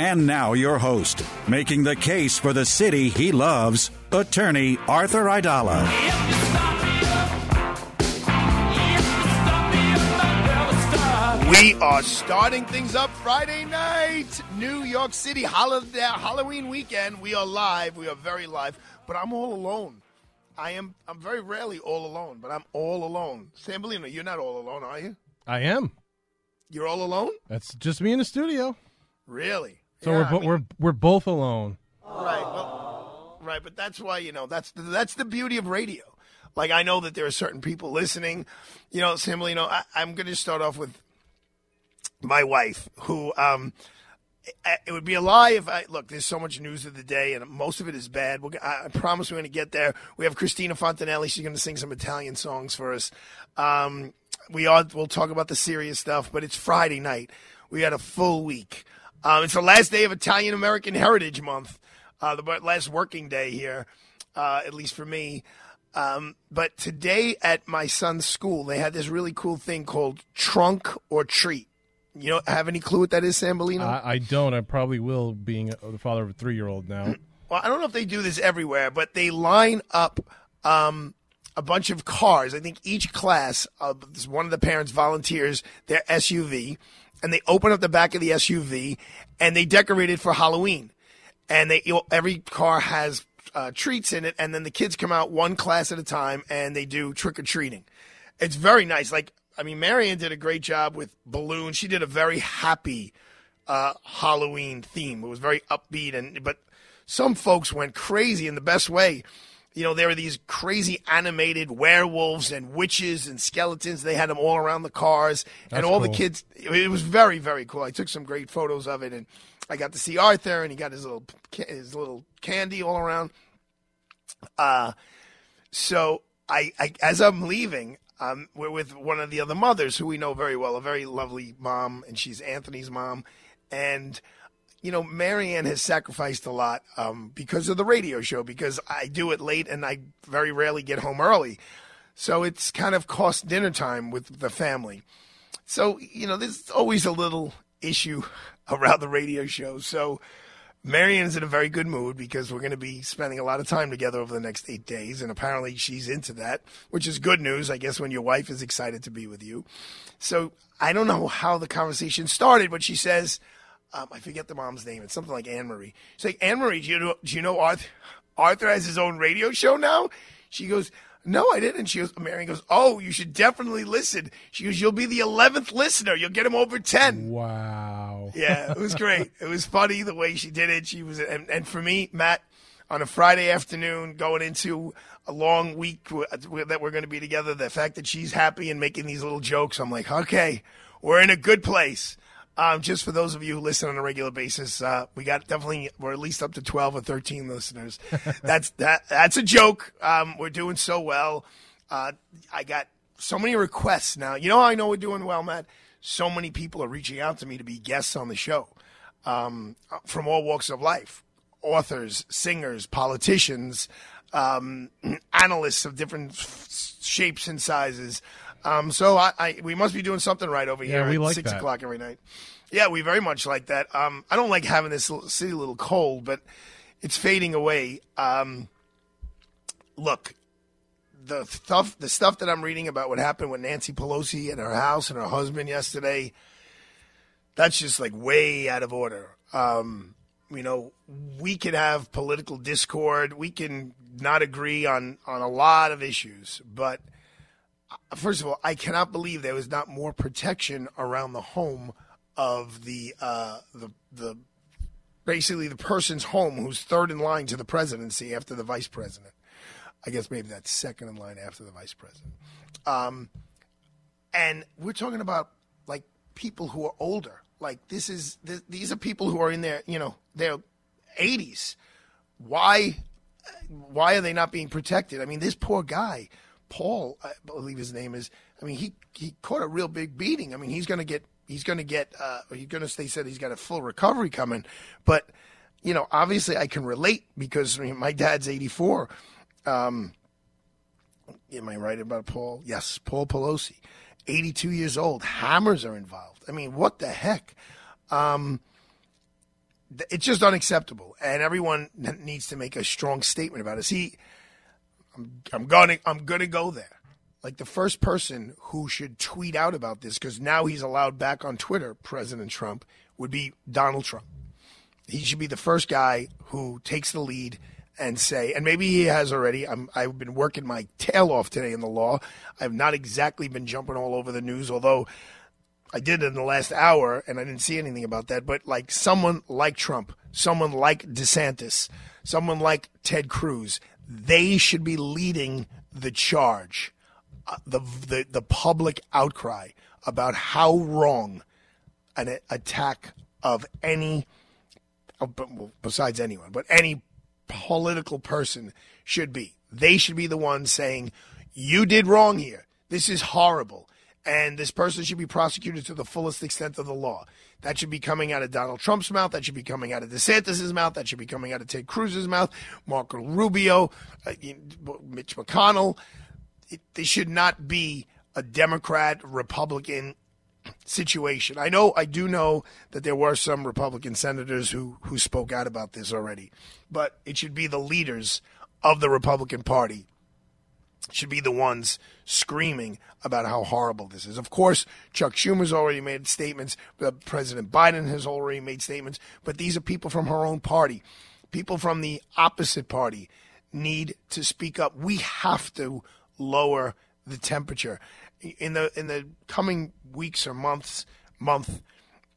And now, your host, making the case for the city he loves, attorney Arthur Aidala. We are starting things up Friday night, New York City, holiday, uh, Halloween weekend. We are live. We are very live, but I'm all alone. I am. I'm very rarely all alone, but I'm all alone. Sam Bellino, you're not all alone, are you? I am. You're all alone? That's just me in the studio. Really? So Yeah, we're I mean- we're we're both alone. Right. Well, right. But that's why you know that's the, that's the beauty of radio. Like I know that there are certain people listening. You know, Sam, you know, I, I'm going to start off with my wife, who um, it- it would be a lie if I look. There's so much news of the day, and most of it is bad. We're, I I promise we're going to get there. We have Cristina Fontanelli. She's going to sing some Italian songs for us. Um, we are. We'll talk about the serious stuff, but it's Friday night. We had a full week. Um, it's the last day of Italian American Heritage Month, uh, the last working day here, uh, at least for me. Um, but today at my son's school, they had this really cool thing called trunk or treat. You know, have any clue what that is, Sam Bellino? I, I don't. I probably will, being a, the father of a three year old now. well, I don't know if they do this everywhere, but they line up um, a bunch of cars. I think each class, uh, one of the parents volunteers their SUV, and they open up the back of the SUV and they decorated for Halloween. And they you know, every car has uh, treats in it, and then the kids come out one class at a time and they do trick or treating. It's very nice. Like I mean, Marion did a great job with balloons. She did a very happy uh, Halloween theme. It was very upbeat, and but some folks went crazy in the best way. You know, there were these crazy animated werewolves and witches and skeletons. They had them all around the cars, and That's all the kids. It was very, very cool. I took some great photos of it, and I got to see Arthur, and he got his little his little candy all around. Uh, so I, I as I'm leaving, um, we're with one of the other mothers who we know very well, a very lovely mom, and she's Anthony's mom. And you know, Marianne has sacrificed a lot um, because of the radio show. Because I do it late, and I very rarely get home early, so it's kind of cost dinner time with the family. So you know, there's always a little issue around the radio show. So. Marianne's in a very good mood because we're going to be spending a lot of time together over the next eight days, and apparently she's into that, which is good news, I guess, when your wife is excited to be with you. So I don't know how the conversation started, but she says, um, I forget the mom's name. It's something like Anne Marie. She's like, Anne Marie, do you know, do you know Arthur, Arthur has his own radio show now? She goes, No, I didn't. She goes, Marion goes, Oh, you should definitely listen. She goes, You'll be the 11th listener. You'll get him over 10. Wow. Yeah, it was great. it was funny the way she did it. She was, and, and for me, Matt, on a Friday afternoon, going into a long week that we're going to be together, the fact that she's happy and making these little jokes, I'm like, okay, we're in a good place. Um, just for those of you who listen on a regular basis, uh, we got definitely we're at least up to twelve or thirteen listeners. that's that that's a joke. Um, we're doing so well. Uh, I got so many requests now. You know how I know we're doing well, Matt? So many people are reaching out to me to be guests on the show um, from all walks of life authors, singers, politicians, um, analysts of different f- shapes and sizes. Um, so I, I, we must be doing something right over Yeah, here we at like six that. o'clock every night. Yeah, we very much like that. Um, I don't like having this city a little cold, but it's fading away. Um, look, the stuff the stuff that I'm reading about what happened with Nancy Pelosi and her house and her husband yesterday. that's just like way out of order. Um, you know, we can have political discord. We can not agree on, on a lot of issues. But first of all, I cannot believe there was not more protection around the home of the uh, the the basically the person's home who's third in line to the presidency after the vice president. I guess maybe that's second in line after the vice president. Um, and we're talking about like people who are older. Like this is th- these are people who are in their you know their 80s. Why why are they not being protected? I mean, this poor guy, Paul, I believe his name is. I mean, he he caught a real big beating. I mean, he's going to get he's going to get uh, he's going to. They said he's got a full recovery coming, but you know, obviously, I can relate because I mean, my dad's 84. Um, am I right about Paul? Yes, Paul Pelosi, 82 years old. Hammers are involved. I mean, what the heck? Um, it's just unacceptable, and everyone needs to make a strong statement about it. See, I'm, I'm gonna I'm gonna go there. Like the first person who should tweet out about this, because now he's allowed back on Twitter, President Trump, would be Donald Trump. He should be the first guy who takes the lead and say, and maybe he has already. I'm, I've been working my tail off today in the law. I've not exactly been jumping all over the news, although I did in the last hour, and I didn't see anything about that. But like someone like Trump, someone like DeSantis, someone like Ted Cruz, they should be leading the charge, uh, the, the the public outcry about how wrong an attack of any, besides anyone, but any political person should be. They should be the ones saying, "You did wrong here. This is horrible." and this person should be prosecuted to the fullest extent of the law. That should be coming out of Donald Trump's mouth. That should be coming out of DeSantis' mouth. That should be coming out of Ted Cruz's mouth, Marco Rubio, uh, Mitch McConnell. It, they should not be a Democrat Republican situation. I know, I do know that there were some Republican senators who who spoke out about this already, but it should be the leaders of the Republican Party should be the ones screaming about how horrible this is. Of course, Chuck Schumer's already made statements. President Biden has already made statements. But these are people from her own party. People from the opposite party need to speak up. We have to lower the temperature in the in the coming weeks or months. Month,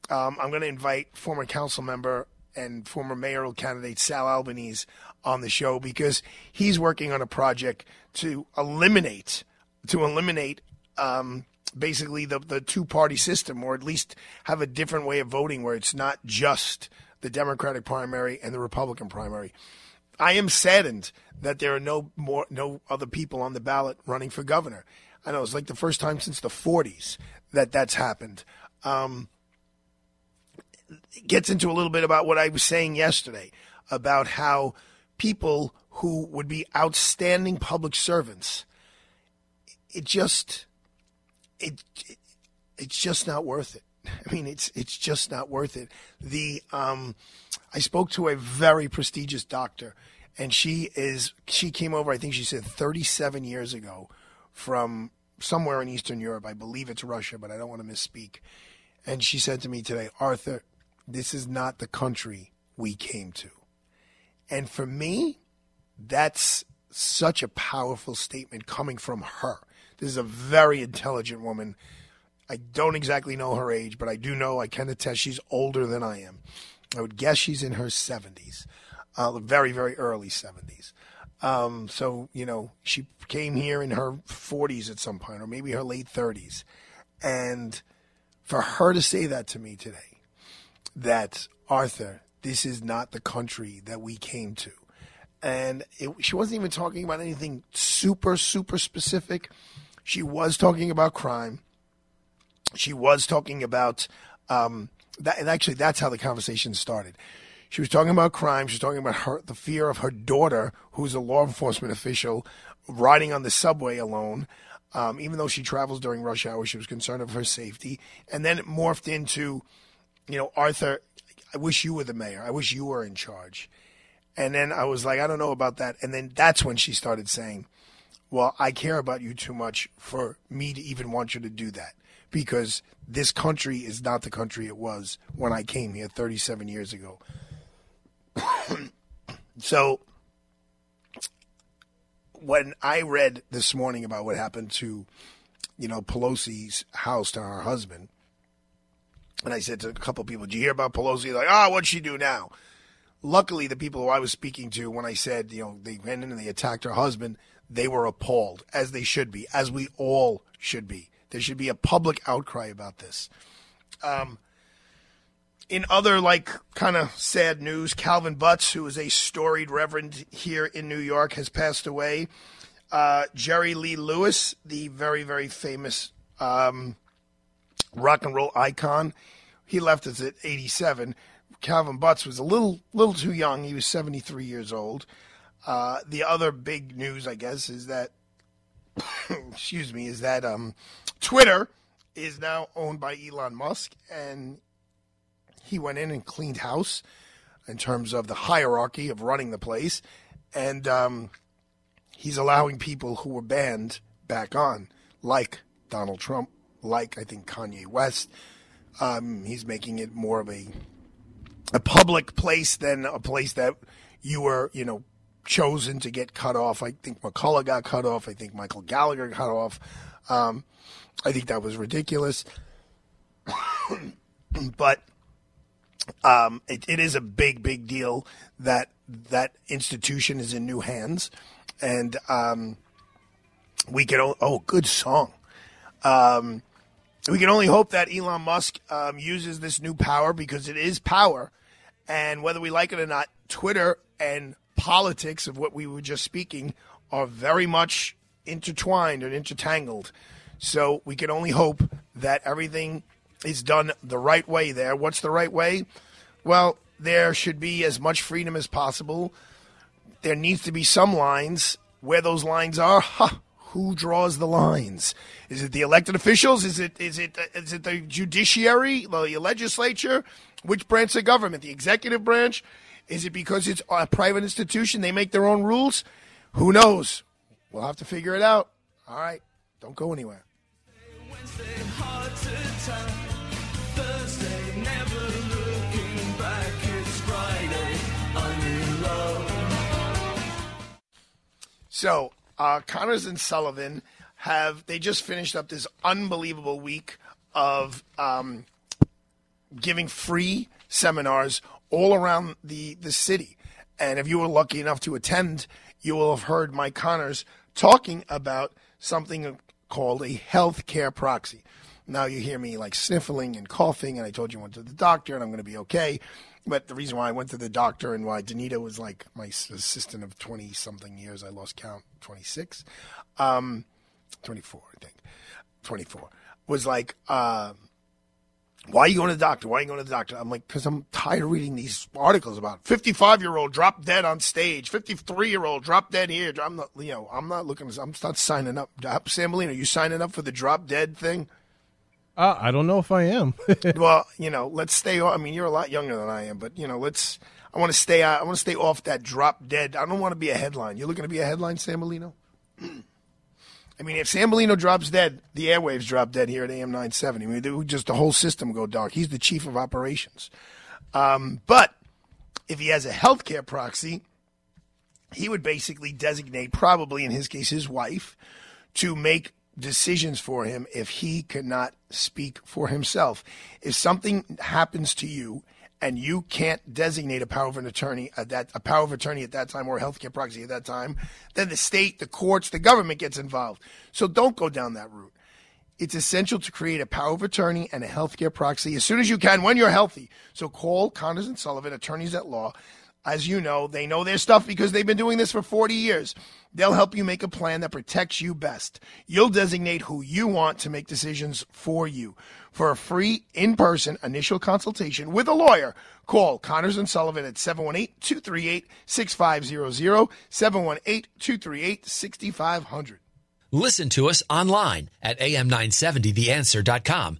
um, I'm going to invite former council member and former mayoral candidate Sal Albanese on the show because he's working on a project to eliminate to eliminate um, basically the the two party system, or at least have a different way of voting where it's not just the Democratic primary and the Republican primary. I am saddened that there are no more no other people on the ballot running for governor. I know it's like the first time since the 40s that that's happened. Um, gets into a little bit about what I was saying yesterday about how people who would be outstanding public servants, it just it, it it's just not worth it. I mean, it's it's just not worth it. The um, I spoke to a very prestigious doctor, and she is she came over. I think she said 37 years ago from somewhere in Eastern Europe. I believe it's Russia, but I don't want to misspeak. And she said to me today, Arthur, this is not the country we came to. And for me, that's such a powerful statement coming from her. This is a very intelligent woman. I don't exactly know her age, but I do know I can attest she's older than I am. I would guess she's in her 70s, uh, very, very early 70s. Um, so, you know, she came here in her 40s at some point, or maybe her late 30s. And for her to say that to me today, that Arthur, this is not the country that we came to. And it, she wasn't even talking about anything super, super specific. She was talking about crime. She was talking about um, that, and actually, that's how the conversation started. She was talking about crime. She was talking about her, the fear of her daughter, who's a law enforcement official, riding on the subway alone. Um, even though she travels during rush hour, she was concerned of her safety. And then it morphed into, you know, Arthur, I wish you were the mayor. I wish you were in charge. And then I was like, I don't know about that. And then that's when she started saying, Well, I care about you too much for me to even want you to do that. because this country is not the country it was when I came here 37 years ago. so when I read this morning about what happened to, you know, Pelosi's house to her husband, and I said to a couple people, "Did you hear about Pelosi?" Like, "Oh, what'd she do now?" Luckily, the people who I was speaking to, when I said, you know, they went in and they attacked her husband, they were appalled, as they should be, as we all should be. There should be a public outcry about this. Um, in other like kind of sad news, Calvin Butts, who is a storied reverend here in New York, has passed away. Uh, Jerry Lee Lewis, the very very famous um, rock and roll icon, he left us at 87. Calvin Butts was a little little too young. He was 73 years old. Uh, the other big news, I guess, is that excuse me, is that um, Twitter is now owned by Elon Musk, and he went in and cleaned house in terms of the hierarchy of running the place, and um, he's allowing people who were banned back on, like Donald Trump, like I think Kanye West. Um, he's making it more of a a public place than a place that you were, you know, chosen to get cut off. I think McCullough got cut off. I think Michael Gallagher cut off. Um, I think that was ridiculous. but um, it, it is a big, big deal that that institution is in new hands, and um, we can. Oh, good song. Um, we can only hope that Elon Musk um, uses this new power because it is power, and whether we like it or not, Twitter and politics of what we were just speaking are very much intertwined and intertangled. So we can only hope that everything is done the right way there. What's the right way? Well, there should be as much freedom as possible. There needs to be some lines. Where those lines are, huh, who draws the lines? Is it the elected officials? Is it is it uh, is it the judiciary, the legislature? Which branch of government? The executive branch? Is it because it's a private institution? They make their own rules? Who knows? We'll have to figure it out. All right. Don't go anywhere. So, uh, Connors and Sullivan have they just finished up this unbelievable week of um, giving free seminars all around the the city. And if you were lucky enough to attend, you will have heard Mike Connors talking about something called a healthcare proxy. Now you hear me like sniffling and coughing, and I told you I went to the doctor and I'm going to be okay. But the reason why I went to the doctor and why Danita was like my assistant of 20 something years, I lost count, 26, um, 24, I think, 24, was like, uh, why are you going to the doctor? Why are you going to the doctor? I'm like, because I'm tired of reading these articles about 55 year old drop dead on stage, 53 year old drop dead here. I'm not, you know, I'm not looking. I'm not signing up. Sam Molina, are you signing up for the drop dead thing? Uh, I don't know if I am. well, you know, let's stay. I mean, you're a lot younger than I am, but you know, let's. I want to stay. I want to stay off that drop dead. I don't want to be a headline. You're looking to be a headline, Sam Molino. I mean, if Sam Molino drops dead, the airwaves drop dead here at AM 970. I mean, just the whole system go dark. He's the chief of operations. Um, but if he has a healthcare proxy, he would basically designate, probably in his case, his wife, to make decisions for him if he cannot speak for himself. If something happens to you and you can't designate a power of an attorney at that a power of attorney at that time or a healthcare proxy at that time, then the state, the courts, the government gets involved. So don't go down that route. It's essential to create a power of attorney and a healthcare proxy as soon as you can when you're healthy. So call Connors and Sullivan, attorneys at law. As you know, they know their stuff because they've been doing this for 40 years. They'll help you make a plan that protects you best. You'll designate who you want to make decisions for you. For a free in-person initial consultation with a lawyer, call Connors and Sullivan at 718-238-6500, 718-238-6500. Listen to us online at am970theanswer.com.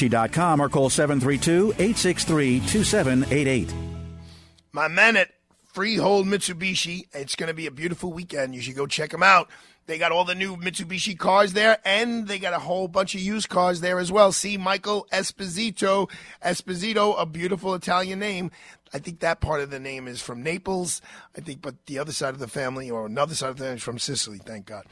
FreeholdMitsubishi.com or call 732 863 2788. My men at Freehold Mitsubishi. It's going to be a beautiful weekend. You should go check them out. They got all the new Mitsubishi cars there, and they got a whole bunch of used cars there as well. See Michael Esposito. Esposito, a beautiful Italian name. I think that part of the name is from Naples. I think, but the other side of the family or another side of the family is from Sicily. Thank God.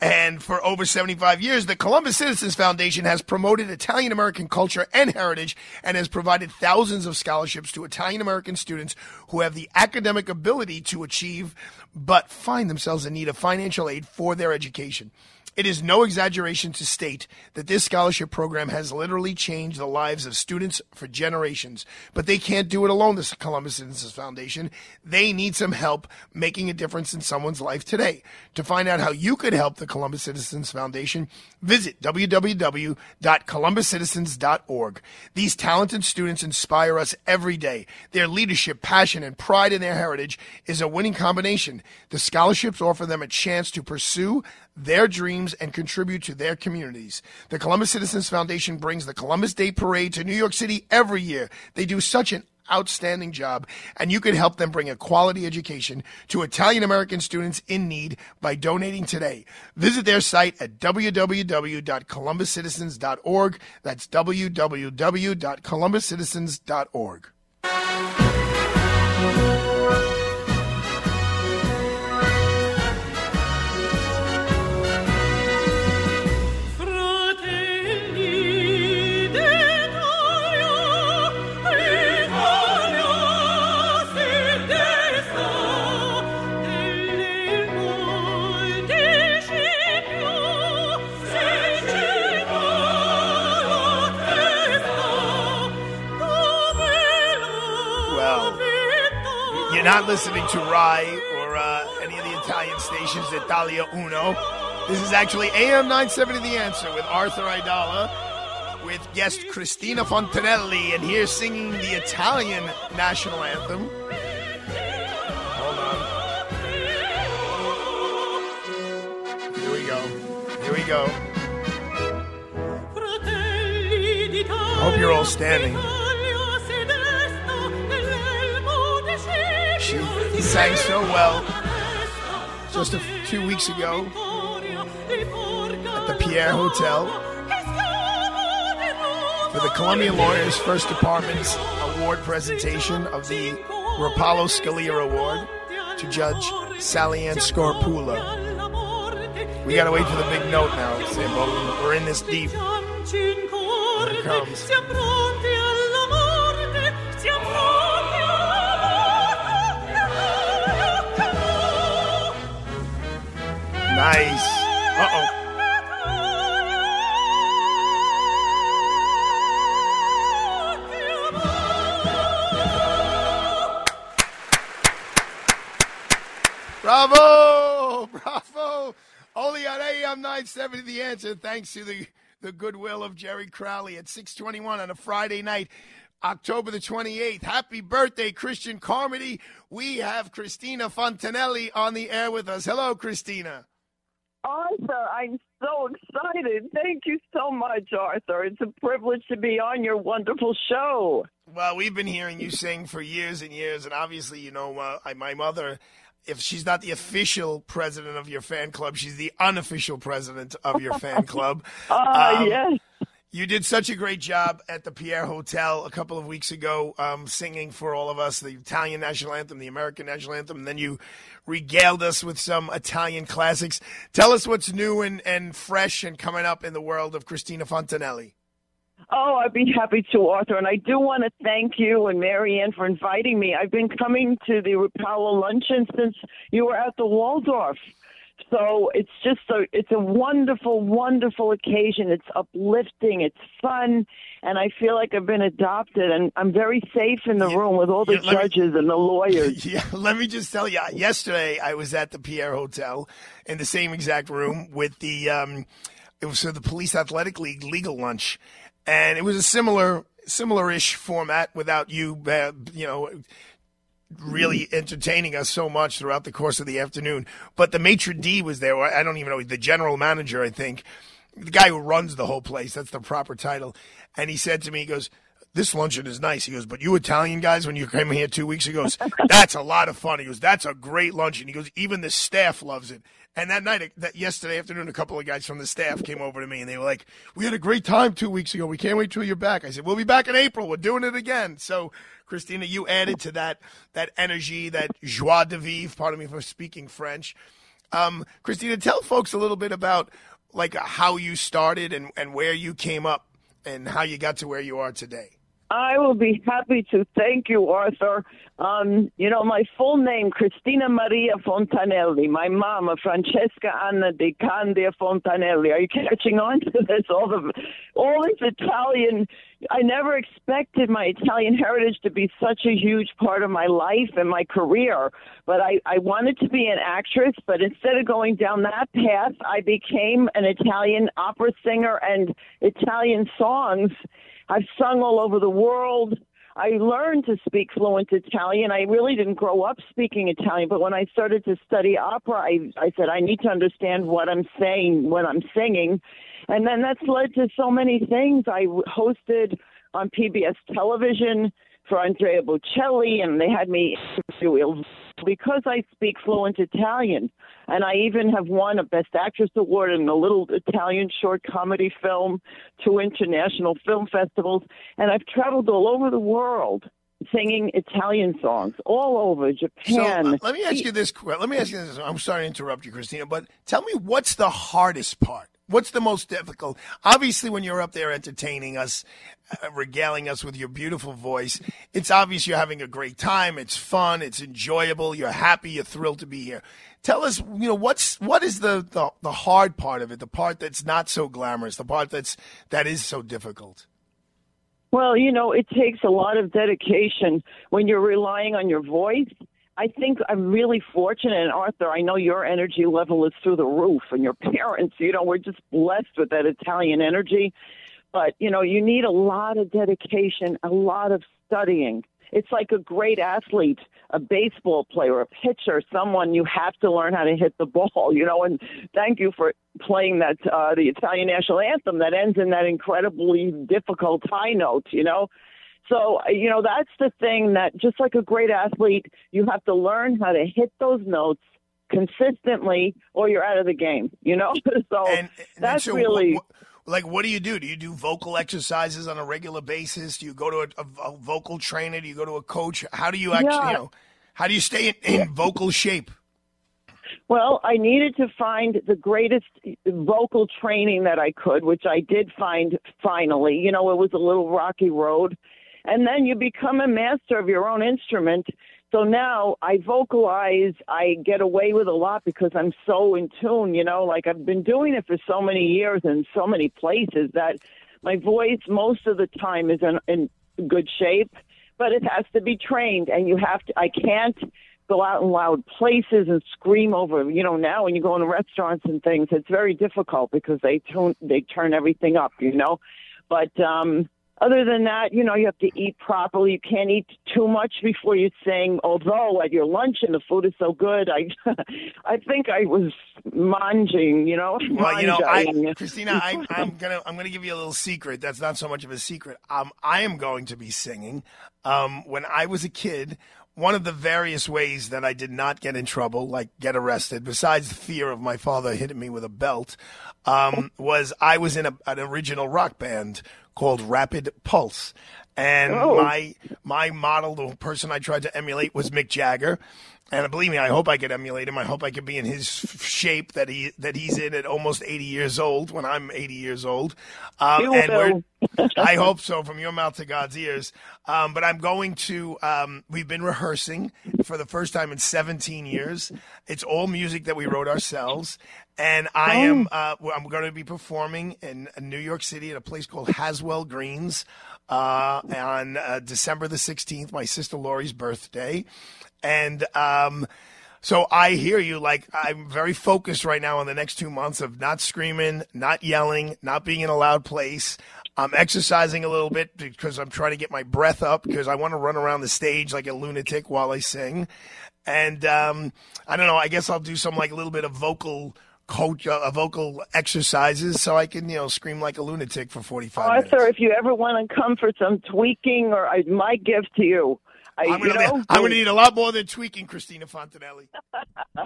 And for over 75 years, the Columbus Citizens Foundation has promoted Italian American culture and heritage and has provided thousands of scholarships to Italian American students who have the academic ability to achieve but find themselves in need of financial aid for their education. It is no exaggeration to state that this scholarship program has literally changed the lives of students for generations. But they can't do it alone, the Columbus Citizens Foundation. They need some help making a difference in someone's life today. To find out how you could help the Columbus Citizens Foundation, visit www.columbuscitizens.org. These talented students inspire us every day. Their leadership, passion, and pride in their heritage is a winning combination. The scholarships offer them a chance to pursue their dreams and contribute to their communities. The Columbus Citizens Foundation brings the Columbus Day Parade to New York City every year. They do such an outstanding job, and you can help them bring a quality education to Italian American students in need by donating today. Visit their site at www.columbuscitizens.org. That's www.columbuscitizens.org. you're not listening to Rai or uh, any of the Italian stations, at Italia Uno. This is actually AM 970 The Answer with Arthur Aidala, with guest Cristina Fontanelli, and here singing the Italian national anthem. Hold on. Here we go. Here we go. I Hope you're all standing. She sang so well just a, two weeks ago at the Pierre Hotel for the Columbia Lawyers First Department's award presentation of the Rapallo Scalia Award to Judge Sally Ann Scarpulla. We gotta wait for the big note now, Sambo. We're in this deep. Here it comes. Nice. Uh oh. Bravo! Bravo! Only on AM 970 The Answer, thanks to the, the goodwill of Jerry Crowley at 621 on a Friday night. October the 28th. Happy birthday, Christian Carmody. We have Cristina Fontanelli on the air with us. Hello, Cristina. Arthur, I'm so excited. Thank you so much, Arthur. It's a privilege to be on your wonderful show. Well, we've been hearing you sing for years and years, and obviously, you know, uh, I, my mother, if she's not the official president of your fan club, she's the unofficial president of your fan club. Ah, Um, yes. You did such a great job at the Pierre Hotel a couple of weeks ago, um, singing for all of us the Italian national anthem, the American national anthem, and then you regaled us with some Italian classics. Tell us what's new and, and fresh and coming up in the world of Cristina Fontanelli. Oh, I'd be happy to, Arthur. And I do want to thank you and Marianne for inviting me. I've been coming to the Rapallo luncheon since you were at the Waldorf. So it's just a it's a wonderful, wonderful occasion. It's uplifting, it's fun, and I feel like I've been adopted, and I'm very safe in the room with all the yeah, let me- judges and the lawyers. Yeah, let me just tell you. Yesterday, I was at the Pierre Hotel in the same exact room with the um, it was for the Police Athletic League legal lunch, and it was a similar similar-ish format without you, uh, you know. Really entertaining us so much throughout the course of the afternoon. But the maitre d was there. I don't even know the general manager. I think the guy who runs the whole place. That's the proper title. And he said to me, he goes, this luncheon is nice. He goes, but you Italian guys, when you came here two weeks ago, that's a lot of fun. He goes, that's a great luncheon. He goes, even the staff loves it. And that night, that yesterday afternoon, a couple of guys from the staff came over to me and they were like, we had a great time two weeks ago. We can't wait till you're back. I said, we'll be back in April. We're doing it again. So, Cristina, you added to that, that energy, that joie de vivre, pardon me for speaking French. Um, Cristina, tell folks a little bit about like how you started and, and where you came up and how you got to where you are today. I will be happy to. Thank you, Arthur. Um, you know, my full name, Cristina Maria Fontanelli. My mama, Francesca Anna di Candia Fontanelli. Are you catching on to this? All the, all this Italian. I never expected my Italian heritage to be such a huge part of my life and my career. But I, I wanted to be an actress, but instead of going down that path, I became an Italian opera singer and Italian songs. I've sung all over the world. I learned to speak fluent Italian. I really didn't grow up speaking Italian, but when I started to study opera, I, I said, I need to understand what I'm saying when I'm singing. And then that's led to so many things. I hosted on PBS television for Andrea Bocelli, and they had me interview because I speak fluent Italian. And I even have won a Best Actress Award in a little Italian short comedy film, two international film festivals, and I've traveled all over the world singing Italian songs, all over Japan. So uh, let me ask you this. question. Let me ask you this. I'm sorry to interrupt you, Cristina, but tell me what's the hardest part? What's the most difficult? Obviously, when you're up there entertaining us, uh, regaling us with your beautiful voice, it's obvious you're having a great time. It's fun. It's enjoyable. You're happy. You're thrilled to be here. Tell us, you know, what's what is the, the the hard part of it? The part that's not so glamorous. The part that's that is so difficult. Well, you know, it takes a lot of dedication when you're relying on your voice. I think I'm really fortunate, and Arthur, I know your energy level is through the roof, and your parents, you know, we're just blessed with that Italian energy. But, you know, you need a lot of dedication, a lot of studying. It's like a great athlete, a baseball player, a pitcher, someone you have to learn how to hit the ball, you know, and thank you for playing that, uh, the Italian national anthem that ends in that incredibly difficult high note, you know. So, you know, that's the thing that just like a great athlete, you have to learn how to hit those notes consistently or you're out of the game, you know? so And, and that's so really. what- like, what do you do? Do you do vocal exercises on a regular basis? Do you go to a, a, a vocal trainer? Do you go to a coach? How do you actually, Yeah. you know, how do you stay in, in vocal shape? Well, I needed to find the greatest vocal training that I could, which I did find finally. You know, it was a little rocky road. And then you become a master of your own instrument. So now I vocalize, I get away with a lot because I'm so in tune, you know, like I've been doing it for so many years in so many places that my voice most of the time is in, in good shape, but it has to be trained and you have to, I can't go out in loud places and scream over, you know, now when you go into restaurants and things, it's very difficult because they tune, they turn everything up, you know, but, um, other than that, you know, you have to eat properly. You can't eat too much before you sing. Although at your luncheon the food is so good, I, I think I was manging. You know, Well, you know, I, Cristina, I, I'm gonna I'm gonna give you a little secret. That's not so much of a secret. Um, I am going to be singing. Um, when I was a kid, one of the various ways that I did not get in trouble, like get arrested, besides the fear of my father hitting me with a belt, um, was I was in a, an original rock band called Rapid Pulse. And Oh. my my model, the person I tried to emulate was Mick Jagger. And believe me, I hope I could emulate him. I hope I could be in his f- shape that he that he's in at almost 80 years old when I'm 80 years old. Um, and will. we're, I hope so, from your mouth to God's ears. Um, but I'm going to. Um, we've been rehearsing for the first time in 17 years. It's all music that we wrote ourselves, and I am. Uh, I'm going to be performing in New York City at a place called Haswell Greens uh, on uh, December the 16th, my sister Lori's birthday, and. Um, so I hear you. Like I'm very focused right now on the next two months of not screaming, not yelling, not being in a loud place. I'm exercising a little bit because I'm trying to get my breath up because I want to run around the stage like a lunatic while I sing. And um, I don't know. I guess I'll do some like a little bit of vocal coach, uh, vocal exercises so I can you know scream like a lunatic for 45 minutes. Arthur, if you ever want to come for some tweaking, or I, my gift to you, I, I'm gonna, know, gonna need a lot more than tweaking, Cristina Fontanelli.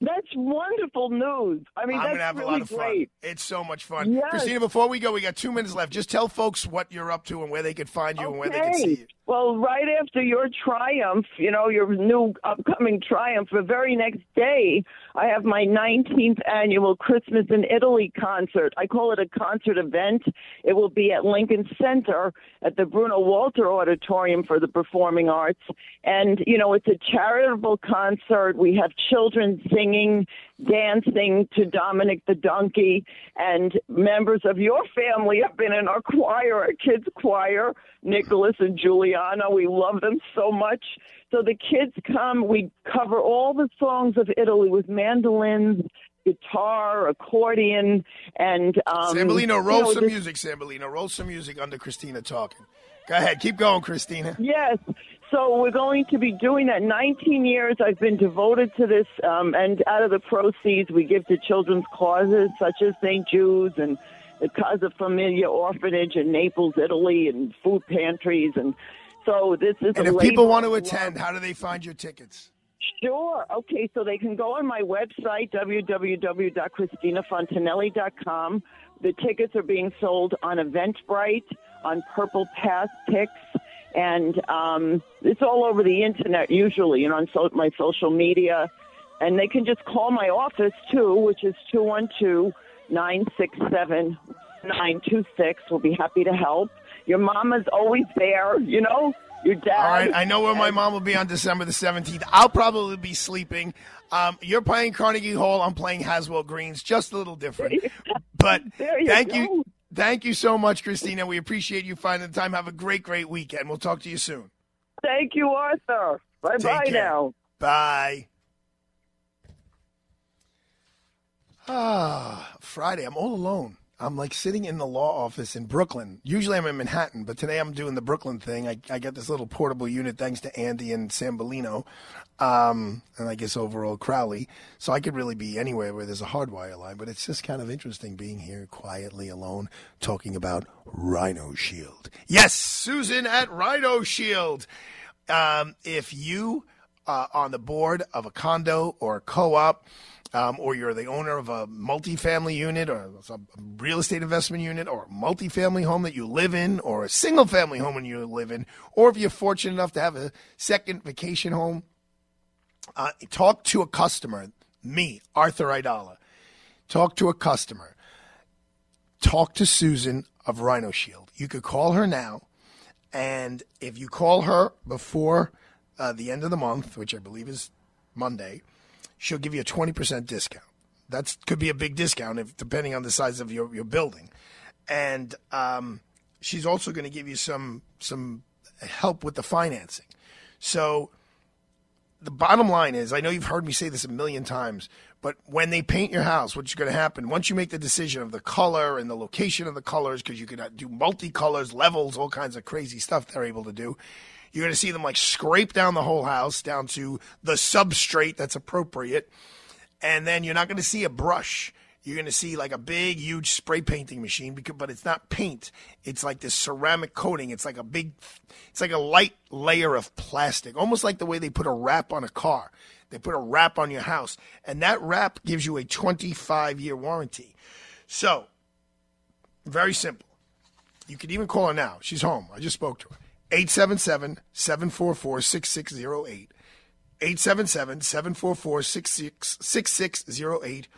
that's wonderful news. I mean, I'm that's gonna have really a lot of fun. great. It's so much fun. Yes. Cristina, before we go, we got two minutes left. Just tell folks what you're up to and where they could find you and where they can see you. Well, right after your triumph, you know, your new upcoming triumph, the very next day, I have my 19th annual Christmas in Italy concert. I call it a concert event. It will be at Lincoln Center at the Bruno Walter Auditorium for the Performing Arts. And, you know, it's a charitable concert. We have children singing, dancing to Dominic the Donkey, and members of your family have been in our choir, our kids' choir. Nicholas and Juliana. We love them so much. So the kids come. We cover all the songs of Italy with mandolins, guitar, accordion, and um, Sambolino, you roll know, some music, Sambolino. Roll some music under Cristina talking. Go ahead. Keep going, Cristina. Yes. So we're going to be doing that. 19 years I've been devoted to this, um, and out of the proceeds we give to children's causes such as St. Jude's and the Casa Familia Orphanage in Naples, Italy, and food pantries. And so this is. And if people want to attend, how do they find your tickets? Sure. Okay, so they can go on my website, www.cristinafontanelli.com. The tickets are being sold on Eventbrite, on Purple Pass Picks, and um, it's all over the internet usually, and on so- my social media. And they can just call my office too, which is 212 967 926. We'll be happy to help. Your mama's always there, you know? Your dad. All right. I know where my mom will be on December the 17th. I'll probably be sleeping. Um, you're playing Carnegie Hall. I'm playing Haswell Greens. Just a little different. But you thank go. you. Thank you so much, Cristina. We appreciate you finding the time. Have a great, great weekend. We'll talk to you soon. Thank you, Arthur. Bye bye care. now. Bye. Ah, Friday. I'm all alone. I'm like sitting in the law office in Brooklyn. Usually I'm in Manhattan, but today I'm doing the Brooklyn thing. I, I got this little portable unit thanks to Andy and Sambolino, um, and I guess overall Crowley. So I could really be anywhere where there's a hardwire line, but it's just kind of interesting being here quietly alone talking about Rhino Shield. Yes, Susan at Rhino Shield. Um, if you uh, on the board of a condo or a co-op, um, or you're the owner of a multifamily unit or a real estate investment unit or a multifamily home that you live in or a single family home that you live in, or if you're fortunate enough to have a second vacation home, uh, talk to a customer, me, Arthur Aidala. Talk to a customer. Talk to Susan of Rhino Shield. You could call her now, and if you call her before uh, the end of the month, which I believe is Monday, she'll give you a 20% discount. That could be a big discount if depending on the size of your, your building. And um, she's also going to give you some some help with the financing. So the bottom line is, I know you've heard me say this a million times, but when they paint your house, what's going to happen? Once you make the decision of the color and the location of the colors, because you can uh, do multicolors, levels, all kinds of crazy stuff they're able to do. You're going to see them like scrape down the whole house down to the substrate that's appropriate. And then you're not going to see a brush. You're going to see like a big, huge spray painting machine, because, but it's not paint. It's like this ceramic coating. It's like a big, it's like a light layer of plastic, almost like the way they put a wrap on a car. They put a wrap on your house, and that wrap gives you a 25 year warranty. So, very simple. You can even call her now. She's home. I just spoke to her. 877 744 6608. 877 744 6608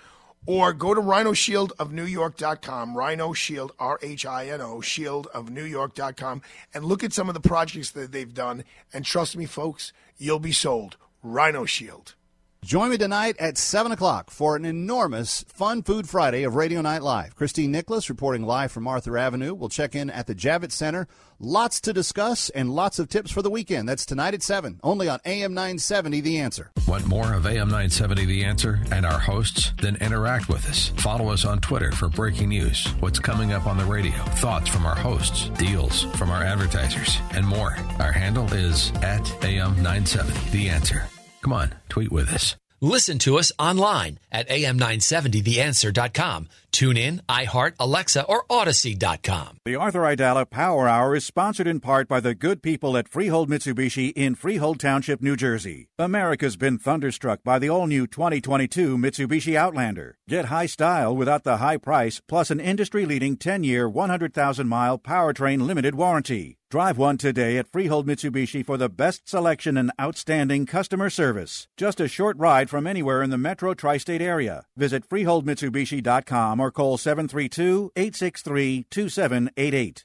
or go to rhinoshieldofnewyork.com, Rhino Shield, R H I N O, shieldofnewyork.com, and look at some of the projects that they've done. And trust me, folks, you'll be sold. Rhino Shield. Join me tonight at 7 o'clock for an enormous Fun Food Friday of Radio Night Live. Christine Nicholas reporting live from Arthur Avenue. We'll check in at the Javits Center. Lots to discuss and lots of tips for the weekend. That's tonight at 7, only on AM 970 The Answer. Want more of AM 970 The Answer and our hosts? Then interact with us. Follow us on Twitter for breaking news, what's coming up on the radio, thoughts from our hosts, deals from our advertisers, and more. Our handle is at AM 970 The Answer. Come on, tweet with us. Listen to us online at am970theanswer.com. Tune in, iHeart, Alexa, or Odyssey.com. The Arthur Aidala Power Hour is sponsored in part by the good people at Freehold Mitsubishi in Freehold Township, New Jersey. America's been thunderstruck by the all new 2022 Mitsubishi Outlander. Get high style without the high price, plus an industry leading 10 year, 100,000 mile powertrain limited warranty. Drive one today at Freehold Mitsubishi for the best selection and outstanding customer service. Just a short ride from anywhere in the metro tri state area. Visit FreeholdMitsubishi.com or call 732 863 2788.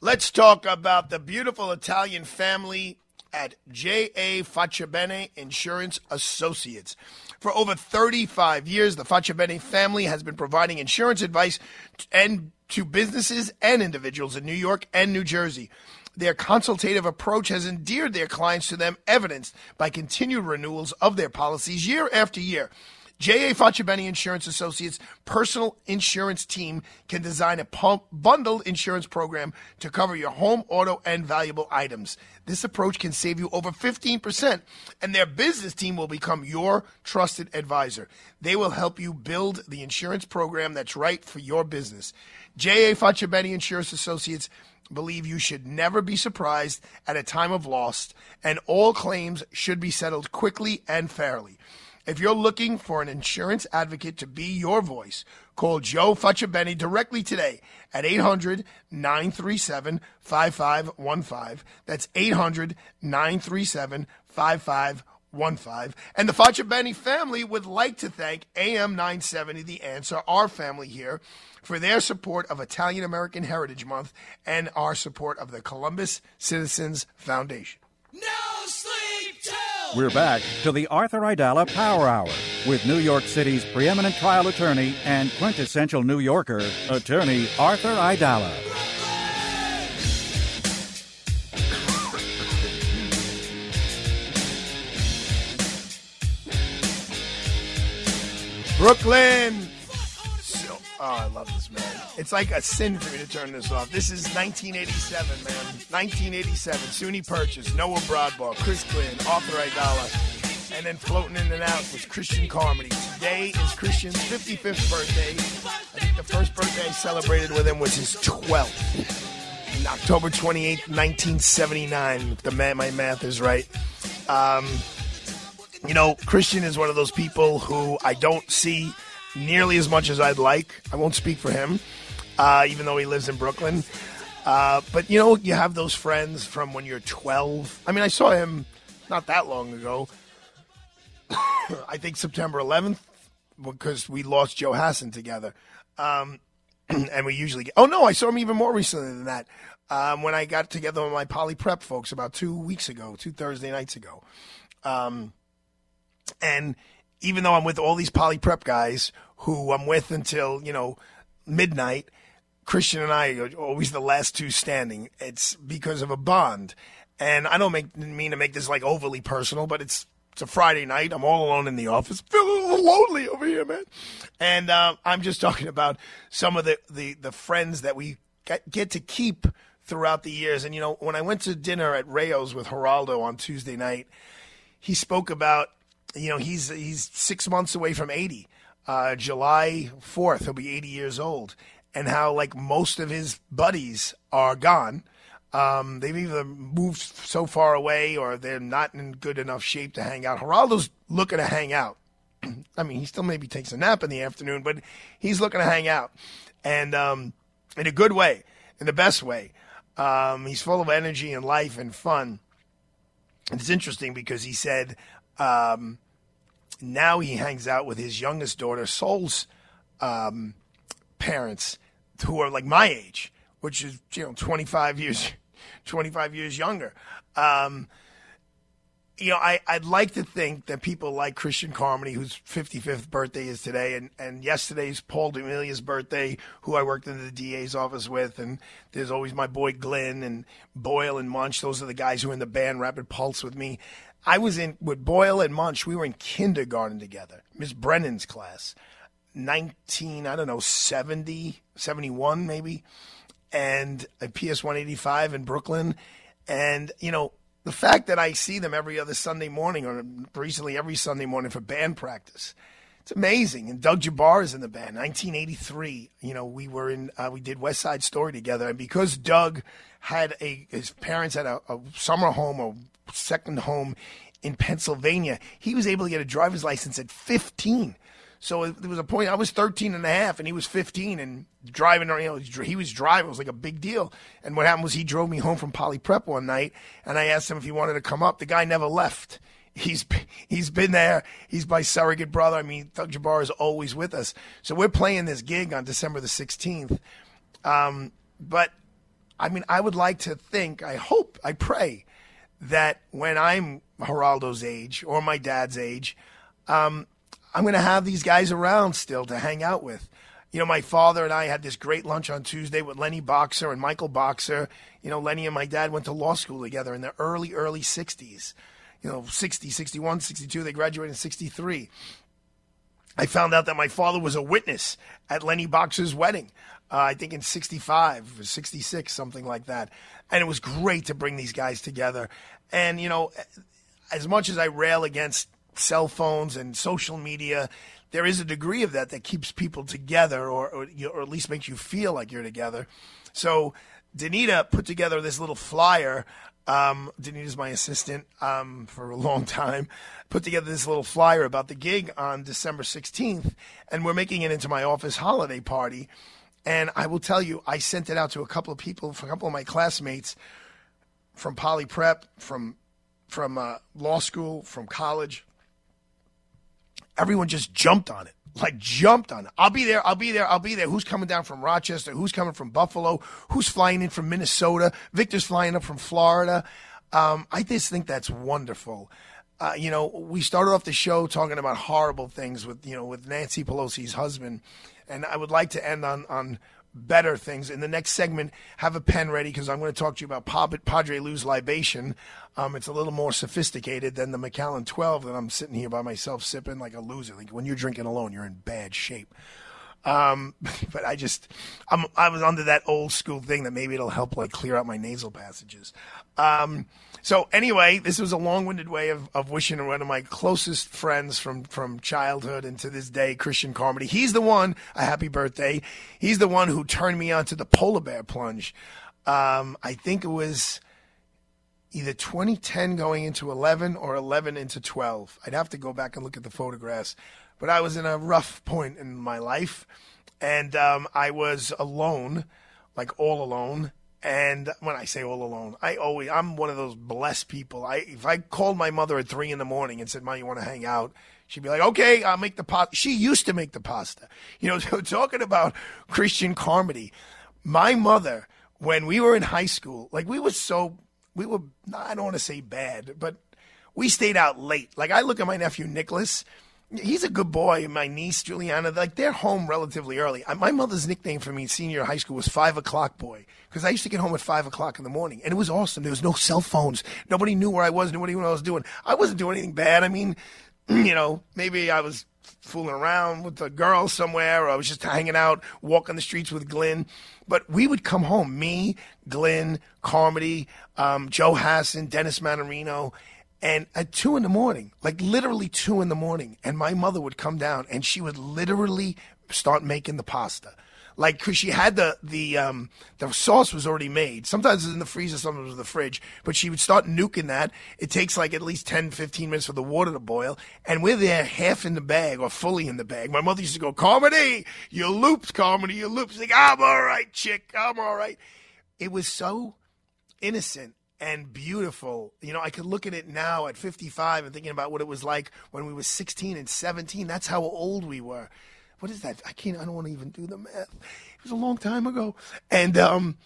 Let's talk about the beautiful Italian family at J.A. Facciabene Insurance Associates. For over 35 years, the Facciabene family has been providing insurance advice and to businesses and individuals in New York and New Jersey. Their consultative approach has endeared their clients to them, evidenced by continued renewals of their policies year after year. J.A. Facciabene Insurance Associates' personal insurance team can design a pump bundled insurance program to cover your home, auto, and valuable items. This approach can save you over 15%, and their business team will become your trusted advisor. They will help you build the insurance program that's right for your business. J.A. Facciabene Insurance Associates believe you should never be surprised at a time of loss, and all claims should be settled quickly and fairly. If you're looking for an insurance advocate to be your voice, call Joe Facciabene directly today at 800 937 5515. That's 800 937 5515. And the Facciabene family would like to thank AM 970, The Answer, our family here, for their support of Italian American Heritage Month and our support of the Columbus Citizens Foundation. No sleep till We're back to the Arthur Aidala Power Hour with New York City's preeminent trial attorney and quintessential New Yorker, attorney Arthur Aidala. Brooklyn. So, oh, I love this man. It's like a sin for me to turn this off. This is 1987, man. 1987. SUNY Purchase, Noah Broadball, Chris Glynn, Arthur Aidala, and then floating in and out was Christian Carmody. Today is Christian's 55th birthday. I think the first birthday I celebrated with him was his 12th. In October 28th, 1979, if the man, my math is right. Um, you know, Christian is one of those people who I don't see nearly as much as I'd like. I won't speak for him, uh, even though he lives in Brooklyn. Uh, but you know, you have those friends from when you're 12. I mean, I saw him not that long ago. I think September 11th because we lost Joe Hassan together. Um, and we usually get. Oh no, I saw him even more recently than that. Um, when I got together with my poly prep folks about two weeks ago, two Thursday nights ago. Um, and even though I'm with all these poly prep guys who I'm with until, you know, midnight, Christian and I are always the last two standing. It's because of a bond. And I don't make, mean to make this like overly personal, but it's it's a Friday night. I'm all alone in the office. Feeling a little lonely over here, man. And uh, I'm just talking about some of the, the, the friends that we get, get to keep throughout the years. And, you know, when I went to dinner at Rao's with Geraldo on Tuesday night, he spoke about you know, he's he's six months away from 80. Uh, July 4th, he'll be 80 years old. And how, like, most of his buddies are gone. Um, they've either moved so far away or they're not in good enough shape to hang out. Geraldo's looking to hang out. I mean, he still maybe takes a nap in the afternoon, but he's looking to hang out. And um, in a good way, in the best way. Um, he's full of energy and life and fun. It's interesting because he said um, now he hangs out with his youngest daughter, Sol's um, parents, who are like my age, which is you know 25 years, 25 years younger. Um, you know, I, I'd like to think that people like Christian Carmody, whose 55th birthday is today, and, and yesterday's Paul D'Amelia's birthday, who I worked in the DA's office with, and there's always my boy Glenn and Boyle and Munch. Those are the guys who are in the band Rapid Pulse with me. I was in with Boyle and Munch. We were in kindergarten together, Miss Brennan's class, 19, I don't know, 70, 71 maybe, and a PS 185 in Brooklyn. And, you know, the fact that I see them every other Sunday morning or recently every Sunday morning for band practice. It's amazing. And Doug Jabbar is in the band. 1983, you know, we were in, uh, we did West Side Story together. And because Doug had a, his parents had a, a summer home or second home in Pennsylvania, he was able to get a driver's license at 15. So there was a point I was 13 and a half and he was 15 and driving, you know, he was driving. It was like a big deal. And what happened was he drove me home from Poly Prep one night and I asked him if he wanted to come up. The guy never left. He's he's been there. He's my surrogate brother. I mean, Doug Jabbar is always with us. So we're playing this gig on December the 16th. Um, but I mean, I would like to think, I hope, I pray that when I'm Geraldo's age or my dad's age, um, I'm going to have these guys around still to hang out with. You know, my father and I had this great lunch on Tuesday with Lenny Boxer and Michael Boxer. You know, Lenny and my dad went to law school together in the early, early 60s. You know, 60, 61, 62. They graduated in 63. I found out that my father was a witness at Lenny Boxer's wedding. Uh, I think in 65 or 66, something like that. And it was great to bring these guys together. And, you know, as much as I rail against cell phones and social media, there is a degree of that that keeps people together or, or, or at least makes you feel like you're together. So Danita put together this little flyer. Um, Danita's my assistant um, for a long time. Put together this little flyer about the gig on December 16th, and we're making it into my office holiday party. And I will tell you, I sent it out to a couple of people, a couple of my classmates from Poly Prep, from from uh, law school, from college everyone just jumped on it. Like jumped on it. I'll be there. I'll be there. I'll be there. Who's coming down from Rochester? Who's coming from Buffalo? Who's flying in from Minnesota? Victor's flying up from Florida. Um, I just think that's wonderful. Uh, you know, we started off the show talking about horrible things with you know with Nancy Pelosi's husband, and I would like to end on on better things. In the next segment, have a pen ready because I'm going to talk to you about Padre Lou's libation. Um, it's a little more sophisticated than the Macallan 12 that I'm sitting here by myself sipping like a loser. Like when you're drinking alone, you're in bad shape. Um, but I just, I'm, I was under that old school thing that maybe it'll help like clear out my nasal passages. Um, so anyway, this was a long-winded way of, of wishing one of my closest friends from, from childhood and to this day, Christian Carmody. He's the one, a happy birthday. He's the one who turned me on to the polar bear plunge. Um, I think it was either 2010 going into 11 or 11 into 12. I'd have to go back and look at the photographs but I was in a rough point in my life, and um, I was alone, like all alone. And when I say all alone, I always I'm one of those blessed people. I if I called my mother at three in the morning and said, "Mom, you want to hang out?" She'd be like, "Okay, I'll make the pasta." She used to make the pasta. You know, so talking about Christian Carmody, my mother when we were in high school, like we were so we were I don't want to say bad, but we stayed out late. Like I look at my nephew Nicholas he's a good boy. My niece Juliana, like they're home relatively early. My mother's nickname for me in senior high school was Five O'clock Boy because I used to get home at five o'clock in the morning, and it was awesome. There was no cell phones. Nobody knew where I was. Nobody knew what I was doing. I wasn't doing anything bad. I mean, you know, maybe I was fooling around with a girl somewhere, or I was just hanging out, walking the streets with Glenn. But we would come home, me, Glenn, Carmody, um, Joe Hassan, Dennis Manarino, and at two in the morning, like literally two in the morning, and my mother would come down and she would literally start making the pasta. Like, cause she had the, the, um, the sauce was already made. Sometimes it's in the freezer, sometimes in the fridge, but she would start nuking that. It takes like at least 10, 15 minutes for the water to boil. And we're there half in the bag or fully in the bag. My mother used to go, Carmody, you looped, Carmody, you looped. She's like, I'm all right, chick. I'm all right. It was so innocent and beautiful. You know, I could look at it now at 55 and thinking about what it was like when we were 16 and 17. That's how old we were. What is that? I can't. I don't want to even do the math. It was a long time ago, and um,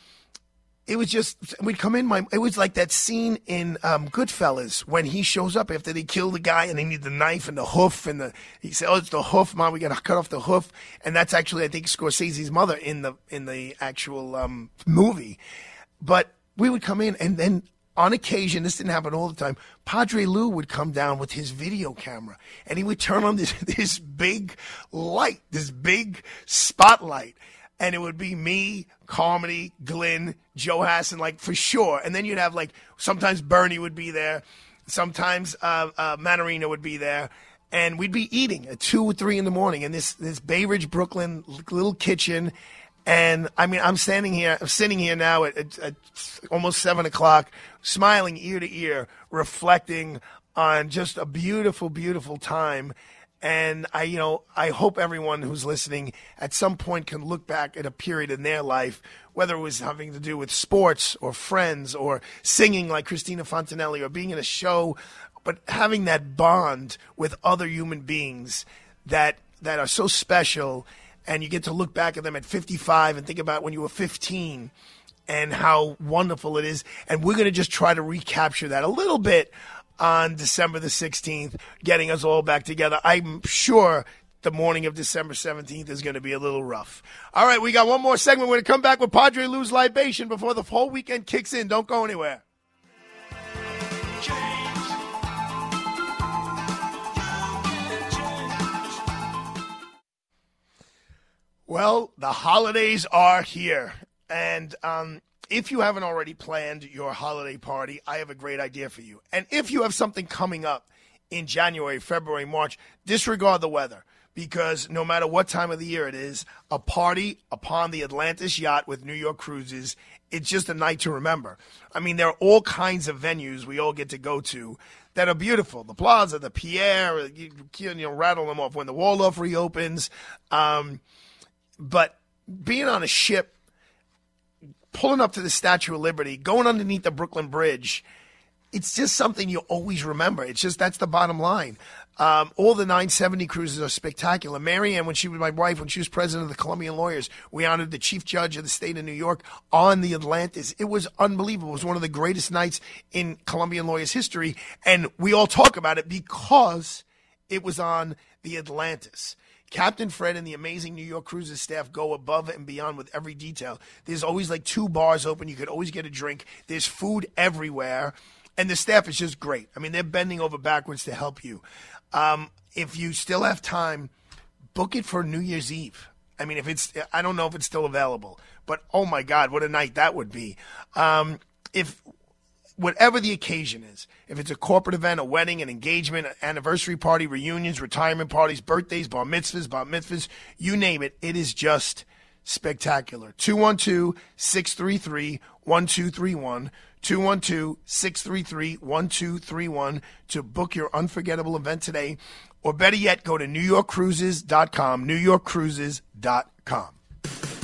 it was just we'd come in. My it was like that scene in um, Goodfellas when he shows up after they kill the guy and they need the knife and the hoof and the he said, "Oh, it's the hoof, mom. We got to cut off the hoof." And that's actually I think Scorsese's mother in the in the actual um, movie. But we would come in and then on occasion, this didn't happen all the time. Padre Lou would come down with his video camera and he would turn on this this big light, this big spotlight, and it would be me, Carmody, Glenn, Joe Hassan, like for sure. And then you'd have like sometimes Bernie would be there, sometimes uh, uh, Manarino would be there, and we'd be eating at two or three in the morning in this this Bay Ridge, Brooklyn little kitchen. And I mean, I'm standing here, I'm sitting here now at, at, at almost seven o'clock, smiling ear to ear, reflecting on just a beautiful, beautiful time. And I, you know, I hope everyone who's listening at some point can look back at a period in their life, whether it was having to do with sports or friends or singing like Cristina Fontanelli or being in a show, but having that bond with other human beings that that are so special and you get to look back at them at 55 and think about when you were 15 and how wonderful it is. And we're going to just try to recapture that a little bit on December the 16th, getting us all back together. I'm sure the morning of December 17th is going to be a little rough. All right, we got one more segment. We're going to come back with Padre Lou's libation before the whole weekend kicks in. Don't go anywhere. Well, the holidays are here. And um, if you haven't already planned your holiday party, I have a great idea for you. And if you have something coming up in January, February, March, disregard the weather because no matter what time of the year it is, a party upon the Atlantis yacht with New York Cruises, it's just a night to remember. I mean, there are all kinds of venues we all get to go to that are beautiful. The Plaza, the Pierre, you, can you know, rattle them off when the Waldorf reopens. Um, but being on a ship, pulling up to the Statue of Liberty, going underneath the Brooklyn Bridge, it's just something you always remember. It's just that's the bottom line. Um, all the 970 cruises are spectacular. Marianne, when she was my wife, when she was president of the Columbian Lawyers, we honored the chief judge of the state of New York on the Atlantis. It was unbelievable. It was one of the greatest nights in Columbian Lawyers history. And we all talk about it because it was on the Atlantis. Captain Fred and the amazing New York Cruises staff go above and beyond with every detail. There's always like two bars open. You could always get a drink. There's food everywhere. And the staff is just great. I mean, they're bending over backwards to help you. Um, if you still have time, book it for New Year's Eve. I mean, if it's, I don't know if it's still available, but oh my God, what a night that would be. Um, if whatever the occasion is, if it's a corporate event, a wedding, an engagement, an anniversary party, reunions, retirement parties, birthdays, bar mitzvahs, bar mitzvahs, you name it, it is just spectacular. 212 633 1231. 212 633 1231 to book your unforgettable event today. Or better yet, go to NewYorkCruises.com, NewYorkCruises.com.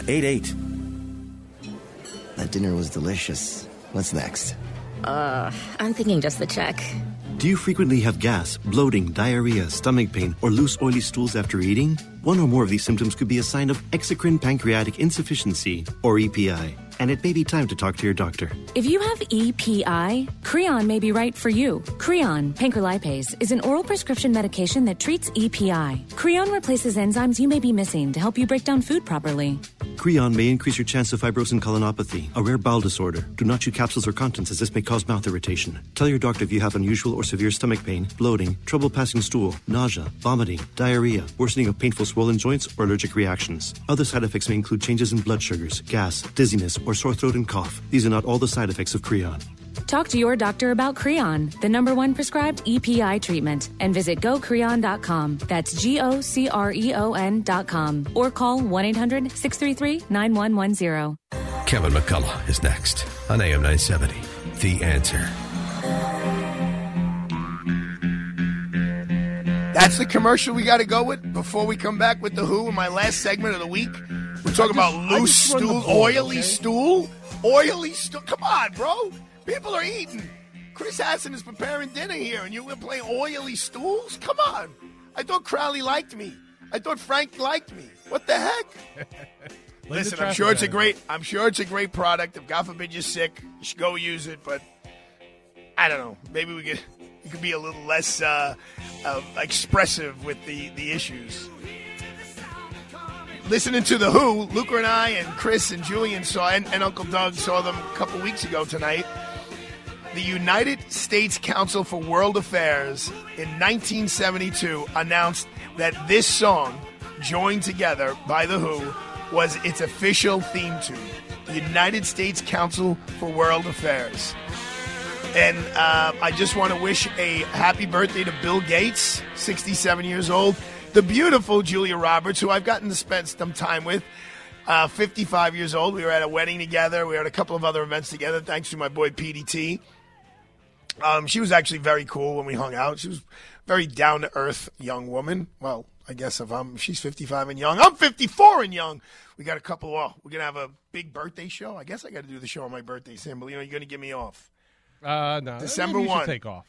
2788. That dinner was delicious. What's next? Uh, I'm thinking just the check. Do you frequently have gas, bloating, diarrhea, stomach pain, or loose, oily stools after eating? One or more of these symptoms could be a sign of exocrine pancreatic insufficiency, or EPI, and it may be time to talk to your doctor. If you have EPI, Creon may be right for you. Creon, pancrelipase, is an oral prescription medication that treats EPI. Creon replaces enzymes you may be missing to help you break down food properly. Creon may increase your chance of fibrosing colonopathy, a rare bowel disorder. Do not chew capsules or contents as this may cause mouth irritation. Tell your doctor if you have unusual or severe stomach pain, bloating, trouble passing stool, nausea, vomiting, diarrhea, worsening of painful swollen joints, or allergic reactions. Other side effects may include changes in blood sugars, gas, dizziness, or sore throat and cough. These are not all the side effects of Creon. Talk to your doctor about Creon, the number one prescribed EPI treatment, and visit gocreon.com. That's G O C R E O N.com. Or call 1 800 633 9110. Kevin McCullough is next on AM 970. The answer. That's the commercial we got to go with before we come back with the Who in my last segment of the week. We're talking about loose just run the stool, board, oily okay? stool, oily stool. Come on, bro. People are eating. Chris Hassan is preparing dinner here, and you were playing oily stools. Come on. I thought Crowley liked me. I thought Frank liked me. What the heck? Listen, I'm sure it's a great. I'm sure it's a great product. If God forbid you're sick, you should go use it. But I don't know. Maybe we could we could be a little less uh, uh, expressive with the the issues. Listening to the Who, Luca and I and Chris and Julian saw, and, and Uncle Doug saw them a couple weeks ago tonight. The United States Council for World Affairs in 1972 announced that this song, joined together by The Who, was its official theme tune. The United States Council for World Affairs. And uh, I just want to wish a happy birthday to Bill Gates, 67 years old. The beautiful Julia Roberts, who I've gotten to spend some time with, uh, 55 years old. We were at a wedding together. We were at a couple of other events together, thanks to my boy PDT. Um, she was actually very cool when we hung out. She was very down to earth young woman. Well, I guess if I'm if she's 55 and young, I'm 54 and young. We got a couple. Well, we're gonna have a big birthday show. I guess I got to do the show on my birthday, Sam. But you know, you're gonna give me off. Uh, no. December maybe you should 1. Take off.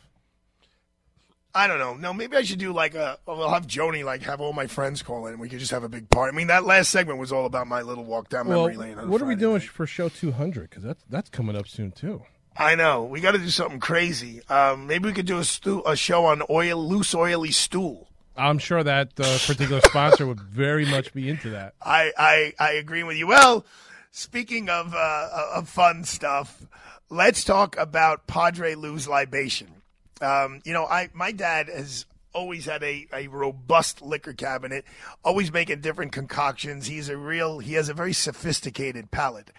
I don't know. No, maybe I should do like a. Well, we'll have Joni like have all my friends call in, and we could just have a big party. I mean, that last segment was all about my little walk down Well, memory lane. what are we doing night. for show 200? Because that's that's coming up soon too. I know we got to do something crazy. Um, maybe we could do a, stu- a show on oil, loose, oily stool. I'm sure that uh, particular sponsor would very much be into that. I, I, I agree with you. Well, speaking of, uh, of fun stuff, let's talk about Padre Lou's libation. Um, you know, I my dad has always had a, a robust liquor cabinet, always making different concoctions. He's a real he has a very sophisticated palate.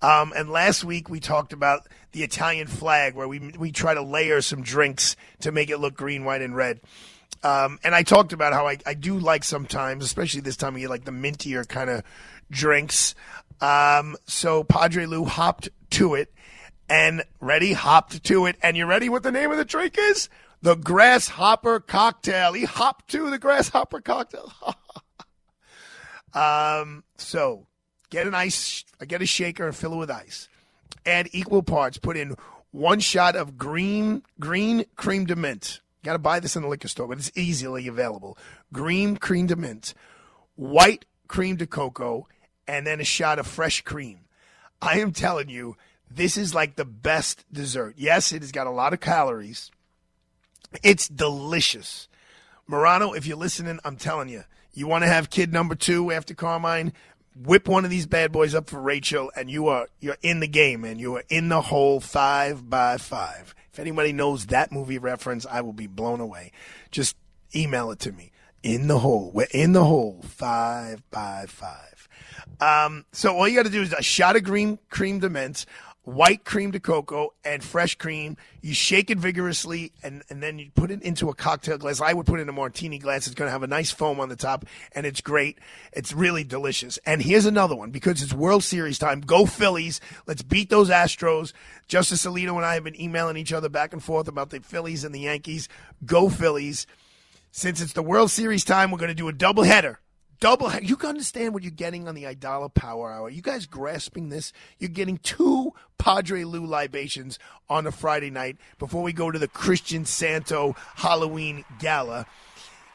Um, and last week we talked about the Italian flag, where we we try to layer some drinks to make it look green, white, and red. Um, and I talked about how I, I do like sometimes, especially this time of year, like the mintier kind of drinks. Um, so Padre Lou hopped to it and ready, hopped to it. And you ready what the name of the drink is? The Grasshopper Cocktail. He hopped to the Grasshopper Cocktail. um, so get an ice, get a shaker and fill it with ice. Add equal parts. Put in one shot of green, green cream de mint. Got to buy this in the liquor store, but it's easily available. Green cream de mint, white cream de cocoa, and then a shot of fresh cream. I am telling you, this is like the best dessert. Yes, it has got a lot of calories. It's delicious. Morano, if you're listening, I'm telling you, you want to have kid number two after Carmine, whip one of these bad boys up for Rachel, and you are you're in the game, and you are in the hole five by five. If anybody knows that movie reference, I will be blown away. Just email it to me. In the hole. We're in the hole five by five. Um, so all you got to do is a shot of green cream de mint, white cream de cocoa, and fresh cream. You shake it vigorously, and, and then you put it into a cocktail glass. I would put it in a martini glass. It's going to have a nice foam on the top, and it's great. It's really delicious. And here's another one because it's World Series time. Go Phillies! Let's beat those Astros. Justice Alito and I have been emailing each other back and forth about the Phillies and the Yankees. Go Phillies! Since it's the World Series time, we're going to do a double header. Double. You can understand what you're getting on the Aidala Power Hour. You guys grasping this? You're getting two Padre Lou libations on a Friday night before we go to the Christian Santo Halloween Gala.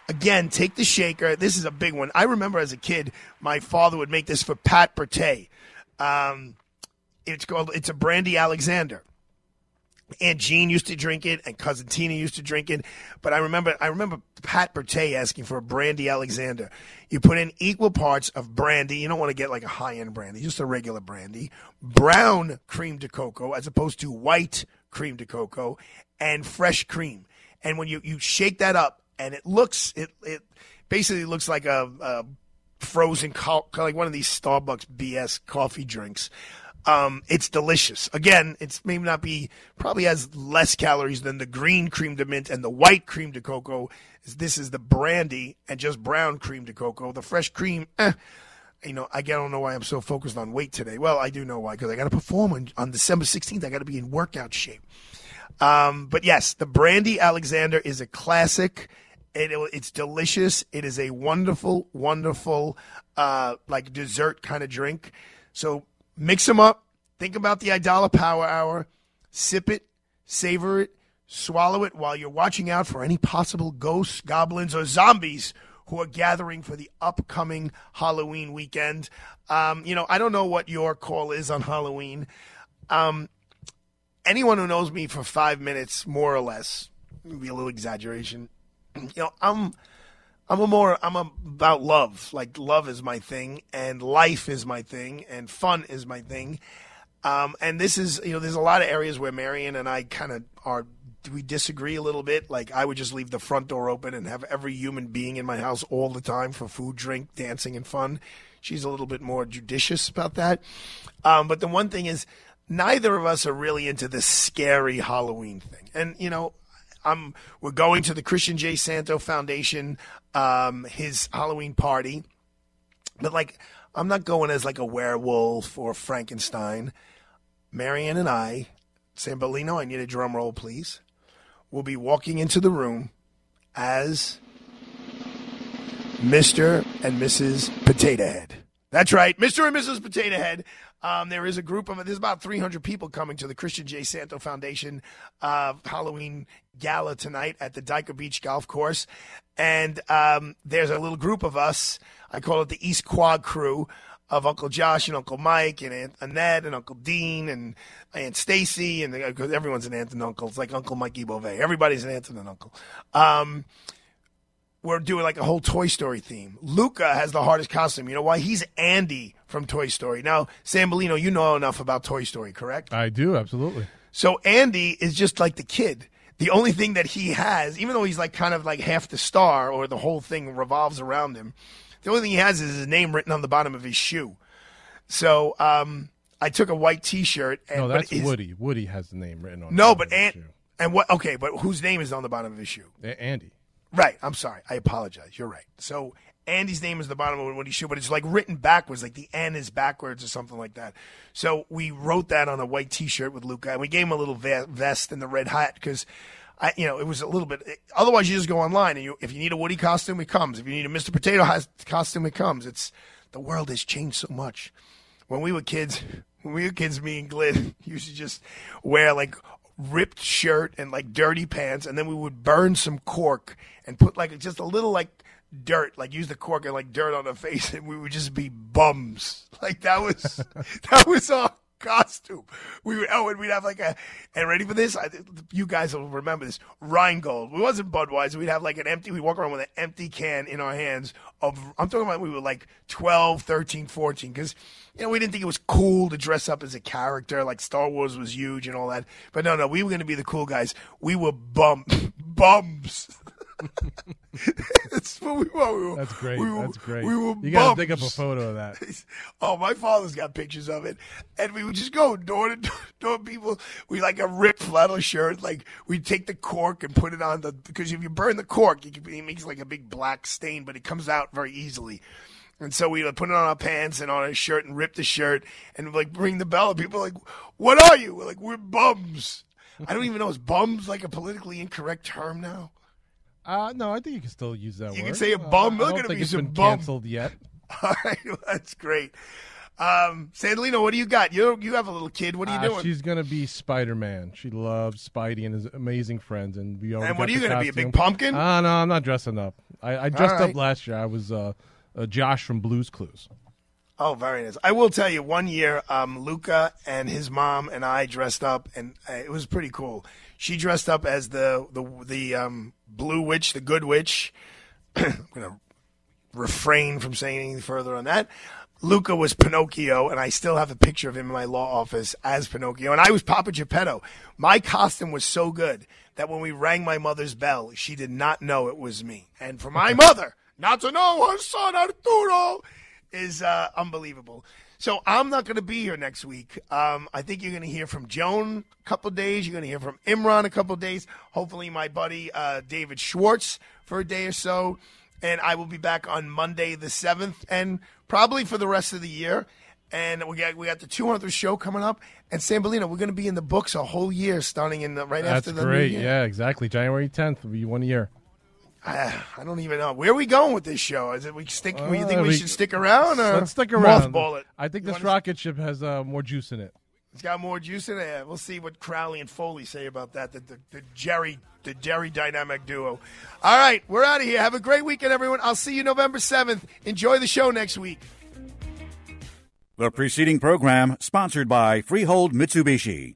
Again, take the shaker. This is a big one. I remember as a kid, my father would make this for Pat Bertay. Um, it's called. It's a Brandy Alexander. Aunt Jean used to drink it, and cousin Tina used to drink it. But I remember, I remember Pat Bertay asking for a brandy Alexander. You put in equal parts of brandy. You don't want to get like a high end brandy, just a regular brandy. Brown cream de cocoa, as opposed to white cream de cocoa, and fresh cream. And when you you shake that up, and it looks it it basically looks like a, a frozen co- like one of these Starbucks BS coffee drinks. Um, it's delicious. Again, it's maybe not be probably has less calories than the green cream de mint and the white cream de cocoa. This is the brandy and just brown cream de cocoa. The fresh cream, eh, you know, I don't know why I'm so focused on weight today. Well, I do know why because I got to perform on, on December 16th. I got to be in workout shape. Um, but yes, the brandy Alexander is a classic. It, it's delicious. It is a wonderful, wonderful, uh, like dessert kind of drink. So mix them up. Think about the Aidala Power Hour. Sip it, savor it, swallow it while you're watching out for any possible ghosts, goblins, or zombies who are gathering for the upcoming Halloween weekend. Um, you know, I don't know what your call is on Halloween. Um, anyone who knows me for five minutes, more or less, maybe a little exaggeration, you know, I'm. I'm a more I'm about love. Like love is my thing, and life is my thing, and fun is my thing. Um, and this is you know there's a lot of areas where Marion and I kind of are we disagree a little bit. Like I would just leave the front door open and have every human being in my house all the time for food, drink, dancing, and fun. She's a little bit more judicious about that. Um, but the one thing is, neither of us are really into this scary Halloween thing. And you know, I'm we're going to the Christian J. Santo Foundation, um, his Halloween party, but like I'm not going as like a werewolf or Frankenstein. Marianne and I, Sambolino, I need a drum roll, please. We'll be walking into the room as Mr. and Mrs. Potato Head. That's right, Mr. and Mrs. Potato Head. Um, there is a group of there's about 300 people coming to the Christian J. Santo Foundation uh, Halloween gala tonight at the Dyker Beach Golf Course, and um, there's a little group of us. I call it the East Quad crew of Uncle Josh and Uncle Mike and Aunt Annette and Uncle Dean and Aunt Stacy and because everyone's an aunt and uncle. It's like Uncle Mikey Beauvais. Everybody's an aunt and an uncle. Um, we're doing like a whole Toy Story theme. Luca has the hardest costume. You know why? He's Andy from Toy Story. Now, Sam Bellino, you know enough about Toy Story, correct? I do, absolutely. So Andy is just like the kid. The only thing that he has, even though he's like kind of like half the star or the whole thing revolves around him, the only thing he has is his name written on the bottom of his shoe. So um, I took a white T-shirt. And, no, that's his- Woody. Woody has the name written on. It. No, but Ant and what? Okay, but whose name is on the bottom of his shoe? Andy. Right. I'm sorry. I apologize. You're right. So Andy's name is the bottom of Woody's shoe, but it's like written backwards, like the N is backwards or something like that. So we wrote that on a white T-shirt with Luca, and we gave him a little vest and the red hat because. I, you know, it was a little bit. Otherwise, you just go online and you, if you need a Woody costume, it comes. If you need a Mr. Potato costume, it comes. It's the world has changed so much. When we were kids, when we were kids, me and Glenn used to just wear like ripped shirt and like dirty pants, and then we would burn some cork and put like just a little like dirt, like use the cork and like dirt on the face, and we would just be bums. Like that was that was our costume. We would oh, and we'd have like a and ready for this? I, you guys will remember this. Rheingold. We wasn't Budweiser. We'd have like an empty. We walk around with an empty can in our hands of. I'm talking about we were like 12, 13, 14 because you know we didn't think it was cool to dress up as a character. Like Star Wars was huge and all that. But no, no, we were going to be the cool guys. We were bum bums. That's what we were. We were- That's great. we were- That's great. We were you gotta dig up a photo of that. Oh, my father's got pictures of it, and we would just go door to door, door people. We like a ripped flannel shirt, like we take the cork and put it on the because if you burn the cork, it, it makes like a big black stain, but it comes out very easily. And so we would put it on our pants and on our shirt and rip the shirt and like ring the bell. And people are like, "What are you?" We're like, "We're bums." I don't even know is bums like a politically incorrect term now. Uh, no, I think you can still use that You word. can say a Uh, bum. I Look don't at him, think he's it's a been bum. canceled yet. All right, well, that's great. Um, Sandalino, what do you got? You you have a little kid. What are you Uh, doing? She's gonna be Spider Man. She loves Spidey and his amazing friends. And we already And what are you gonna be, a big pumpkin? Ah, no, I'm not dressing up. I, I dressed right. up last year. I was uh, uh, Josh from Blues Clues. Oh, very nice. I will tell you, one year, um, Luca and his mom and I dressed up, and uh, it was pretty cool. She dressed up as the the the um, blue witch, the good witch. I'm gonna refrain from saying anything further on that. Luca was Pinocchio, and I still have a picture of him in my law office as Pinocchio, and I was Papa Geppetto. My costume was so good that when we rang my mother's bell, she did not know it was me. And for my mother not to know her son Arturo is uh, unbelievable. So I'm not going to be here next week. Um, I think you're going to hear from Joan a couple days. You're going to hear from Imran a couple days. Hopefully, my buddy uh, David Schwartz for a day or so. And I will be back on Monday the 7th and probably for the rest of the year. And we got we got the 200th show coming up. And Sambolino, we're going to be in the books a whole year starting in the, right That's after the great. New year. Yeah, exactly. January 10th will be one year. I, I don't even know where are we going with this show. Is it we stick? you think Uh, we, should stick around or Let's stick around. Mothball it. I think You this wanna- rocket ship has uh, more juice in it. It's got more juice in it. We'll see what Crowley and Foley say about that. The, the, the Jerry, the Jerry dynamic duo. All right, we're out of here. Have a great weekend, everyone. I'll see you November seventh. Enjoy the show next week. The preceding program sponsored by Freehold Mitsubishi.